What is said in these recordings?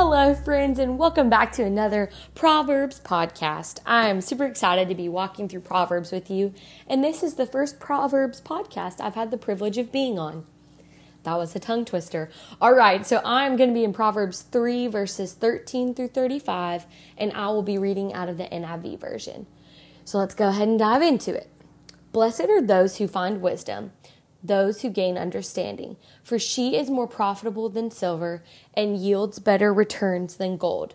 Hello, friends, and welcome back to another Proverbs podcast. I'm super excited to be walking through Proverbs with you, and this is the first Proverbs podcast I've had the privilege of being on. That was a tongue twister. All right, so I'm going to be in Proverbs 3, verses 13 through 35, and I will be reading out of the NIV version. So let's go ahead and dive into it. Blessed are those who find wisdom those who gain understanding, for she is more profitable than silver and yields better returns than gold.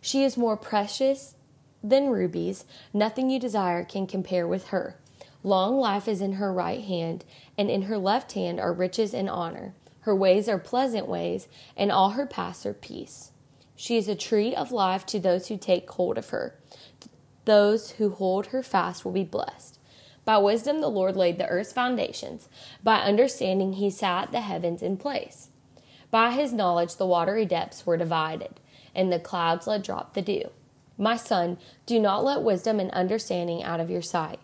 She is more precious than rubies, nothing you desire can compare with her. Long life is in her right hand, and in her left hand are riches and honor. Her ways are pleasant ways, and all her paths are peace. She is a tree of life to those who take hold of her. Those who hold her fast will be blessed. By wisdom the Lord laid the earth's foundations. By understanding he sat the heavens in place. By his knowledge the watery depths were divided, and the clouds let drop the dew. My son, do not let wisdom and understanding out of your sight.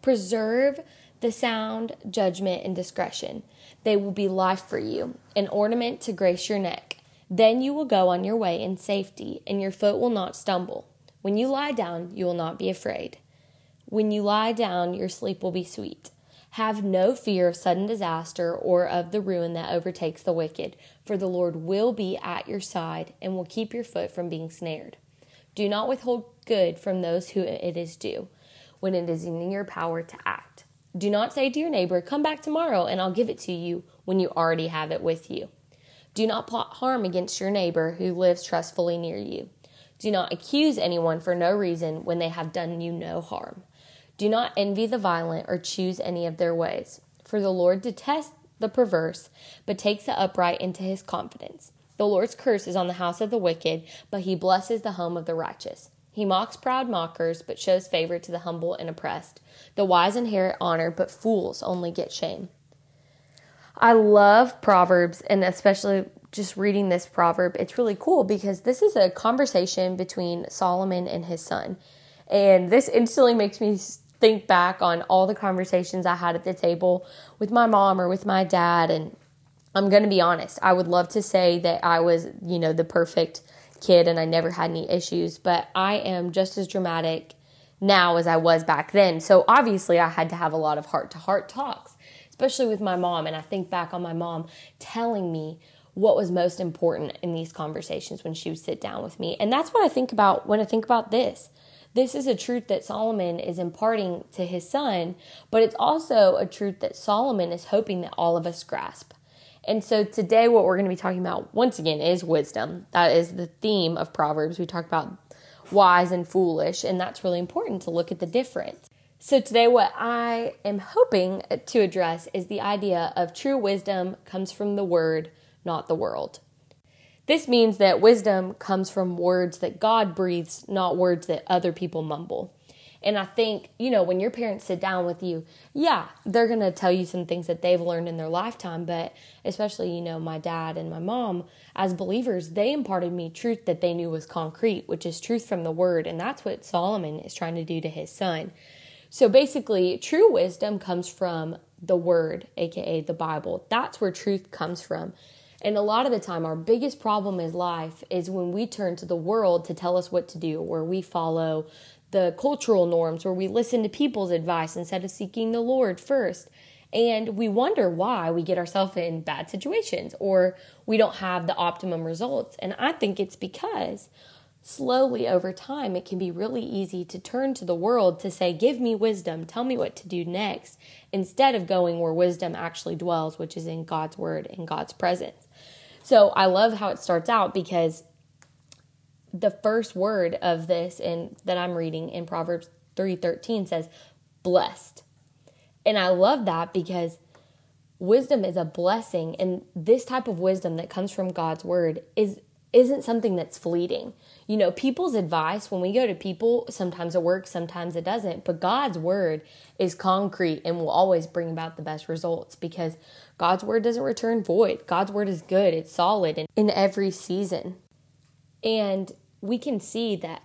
Preserve the sound, judgment, and discretion. They will be life for you, an ornament to grace your neck. Then you will go on your way in safety, and your foot will not stumble. When you lie down, you will not be afraid. When you lie down, your sleep will be sweet. Have no fear of sudden disaster or of the ruin that overtakes the wicked, for the Lord will be at your side and will keep your foot from being snared. Do not withhold good from those who it is due, when it is in your power to act. Do not say to your neighbor, Come back tomorrow and I'll give it to you when you already have it with you. Do not plot harm against your neighbor who lives trustfully near you. Do not accuse anyone for no reason when they have done you no harm. Do not envy the violent or choose any of their ways, for the Lord detests the perverse, but takes the upright into his confidence. The Lord's curse is on the house of the wicked, but he blesses the home of the righteous. He mocks proud mockers, but shows favor to the humble and oppressed. The wise inherit honor, but fools only get shame. I love Proverbs, and especially just reading this proverb. It's really cool because this is a conversation between Solomon and his son. And this instantly makes me think back on all the conversations I had at the table with my mom or with my dad. And I'm going to be honest, I would love to say that I was, you know, the perfect kid and I never had any issues, but I am just as dramatic now as I was back then. So obviously, I had to have a lot of heart to heart talks, especially with my mom. And I think back on my mom telling me what was most important in these conversations when she would sit down with me. And that's what I think about when I think about this. This is a truth that Solomon is imparting to his son, but it's also a truth that Solomon is hoping that all of us grasp. And so today, what we're going to be talking about once again is wisdom. That is the theme of Proverbs. We talk about wise and foolish, and that's really important to look at the difference. So, today, what I am hoping to address is the idea of true wisdom comes from the word, not the world. This means that wisdom comes from words that God breathes, not words that other people mumble. And I think, you know, when your parents sit down with you, yeah, they're going to tell you some things that they've learned in their lifetime. But especially, you know, my dad and my mom, as believers, they imparted me truth that they knew was concrete, which is truth from the word. And that's what Solomon is trying to do to his son. So basically, true wisdom comes from the word, aka the Bible. That's where truth comes from. And a lot of the time, our biggest problem in life is when we turn to the world to tell us what to do, where we follow the cultural norms, where we listen to people's advice instead of seeking the Lord first. And we wonder why we get ourselves in bad situations or we don't have the optimum results. And I think it's because slowly over time, it can be really easy to turn to the world to say, Give me wisdom, tell me what to do next, instead of going where wisdom actually dwells, which is in God's word and God's presence. So I love how it starts out because the first word of this and that I'm reading in Proverbs 3:13 says blessed. And I love that because wisdom is a blessing and this type of wisdom that comes from God's word is isn't something that's fleeting. You know, people's advice, when we go to people, sometimes it works, sometimes it doesn't. But God's word is concrete and will always bring about the best results because God's word doesn't return void. God's word is good, it's solid in, in every season. And we can see that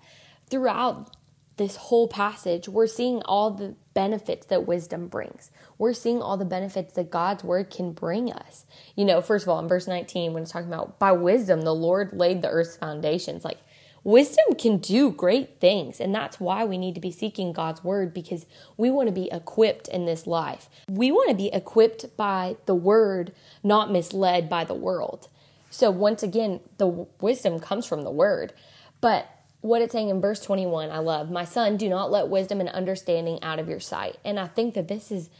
throughout this whole passage, we're seeing all the benefits that wisdom brings. We're seeing all the benefits that God's word can bring us. You know, first of all, in verse 19, when it's talking about by wisdom, the Lord laid the earth's foundations. Like, wisdom can do great things. And that's why we need to be seeking God's word because we want to be equipped in this life. We want to be equipped by the word, not misled by the world. So, once again, the wisdom comes from the word. But what it's saying in verse 21, I love, My son, do not let wisdom and understanding out of your sight. And I think that this is,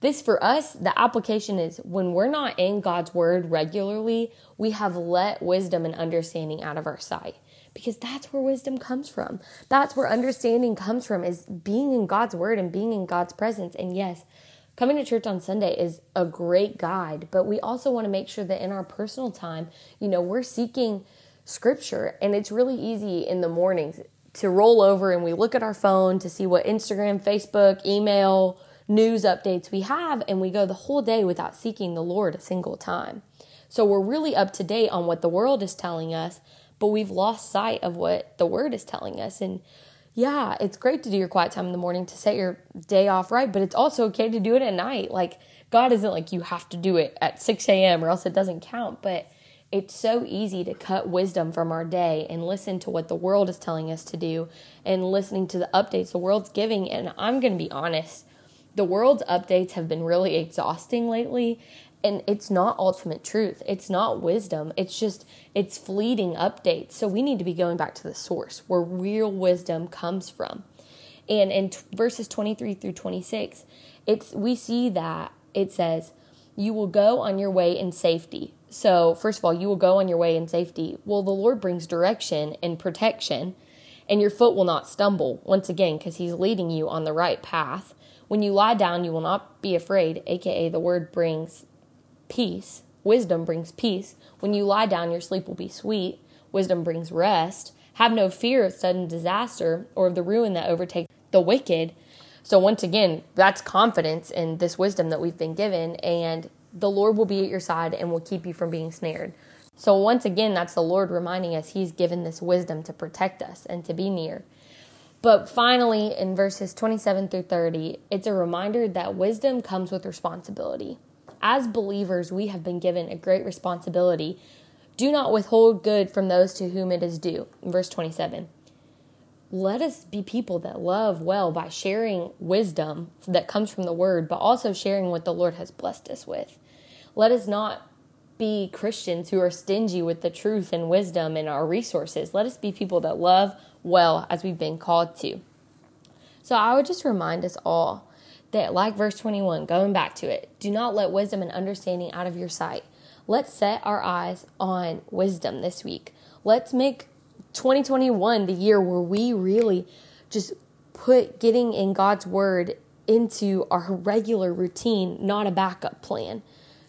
this for us, the application is when we're not in God's word regularly, we have let wisdom and understanding out of our sight because that's where wisdom comes from. That's where understanding comes from is being in God's word and being in God's presence. And yes, coming to church on Sunday is a great guide, but we also want to make sure that in our personal time, you know, we're seeking scripture. And it's really easy in the mornings to roll over and we look at our phone to see what Instagram, Facebook, email, news updates we have, and we go the whole day without seeking the Lord a single time. So we're really up to date on what the world is telling us, but we've lost sight of what the Word is telling us. And yeah, it's great to do your quiet time in the morning to set your day off right, but it's also okay to do it at night. Like, God isn't like you have to do it at 6 a.m. or else it doesn't count, but it's so easy to cut wisdom from our day and listen to what the world is telling us to do and listening to the updates the world's giving. And I'm going to be honest, the world's updates have been really exhausting lately. And it's not ultimate truth. It's not wisdom. It's just, it's fleeting updates. So we need to be going back to the source where real wisdom comes from. And in t- verses 23 through 26, it's, we see that it says, You will go on your way in safety so, first of all, you will go on your way in safety. Well, the Lord brings direction and protection, and your foot will not stumble, once again, because He's leading you on the right path. When you lie down, you will not be afraid, aka the word brings peace. Wisdom brings peace. When you lie down, your sleep will be sweet. Wisdom brings rest. Have no fear of sudden disaster or of the ruin that overtakes the wicked. So, once again, that's confidence in this wisdom that we've been given. And the Lord will be at your side and will keep you from being snared. So, once again, that's the Lord reminding us He's given this wisdom to protect us and to be near. But finally, in verses 27 through 30, it's a reminder that wisdom comes with responsibility. As believers, we have been given a great responsibility. Do not withhold good from those to whom it is due. In verse 27 let us be people that love well by sharing wisdom that comes from the word, but also sharing what the Lord has blessed us with. Let us not be Christians who are stingy with the truth and wisdom and our resources. Let us be people that love well as we've been called to. So I would just remind us all that, like verse 21, going back to it, do not let wisdom and understanding out of your sight. Let's set our eyes on wisdom this week. Let's make 2021 the year where we really just put getting in God's word into our regular routine, not a backup plan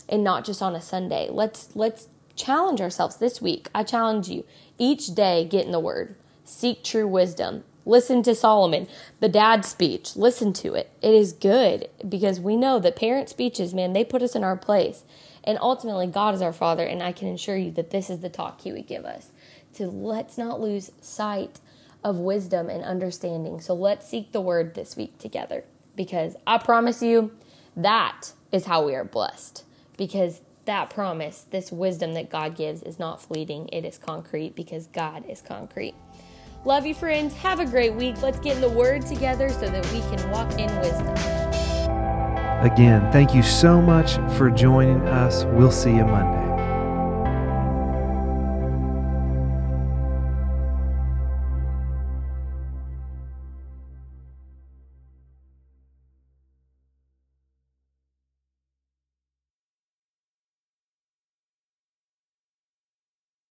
and not just on a Sunday. Let's let's challenge ourselves this week. I challenge you each day get in the word. Seek true wisdom. Listen to Solomon, the dad speech. Listen to it. It is good because we know that parent speeches, man, they put us in our place. And ultimately, God is our Father, and I can assure you that this is the talk He would give us. To let's not lose sight of wisdom and understanding. So let's seek the word this week together because I promise you that is how we are blessed because that promise, this wisdom that God gives, is not fleeting. It is concrete because God is concrete. Love you, friends. Have a great week. Let's get in the Word together so that we can walk in wisdom. Again, thank you so much for joining us. We'll see you Monday.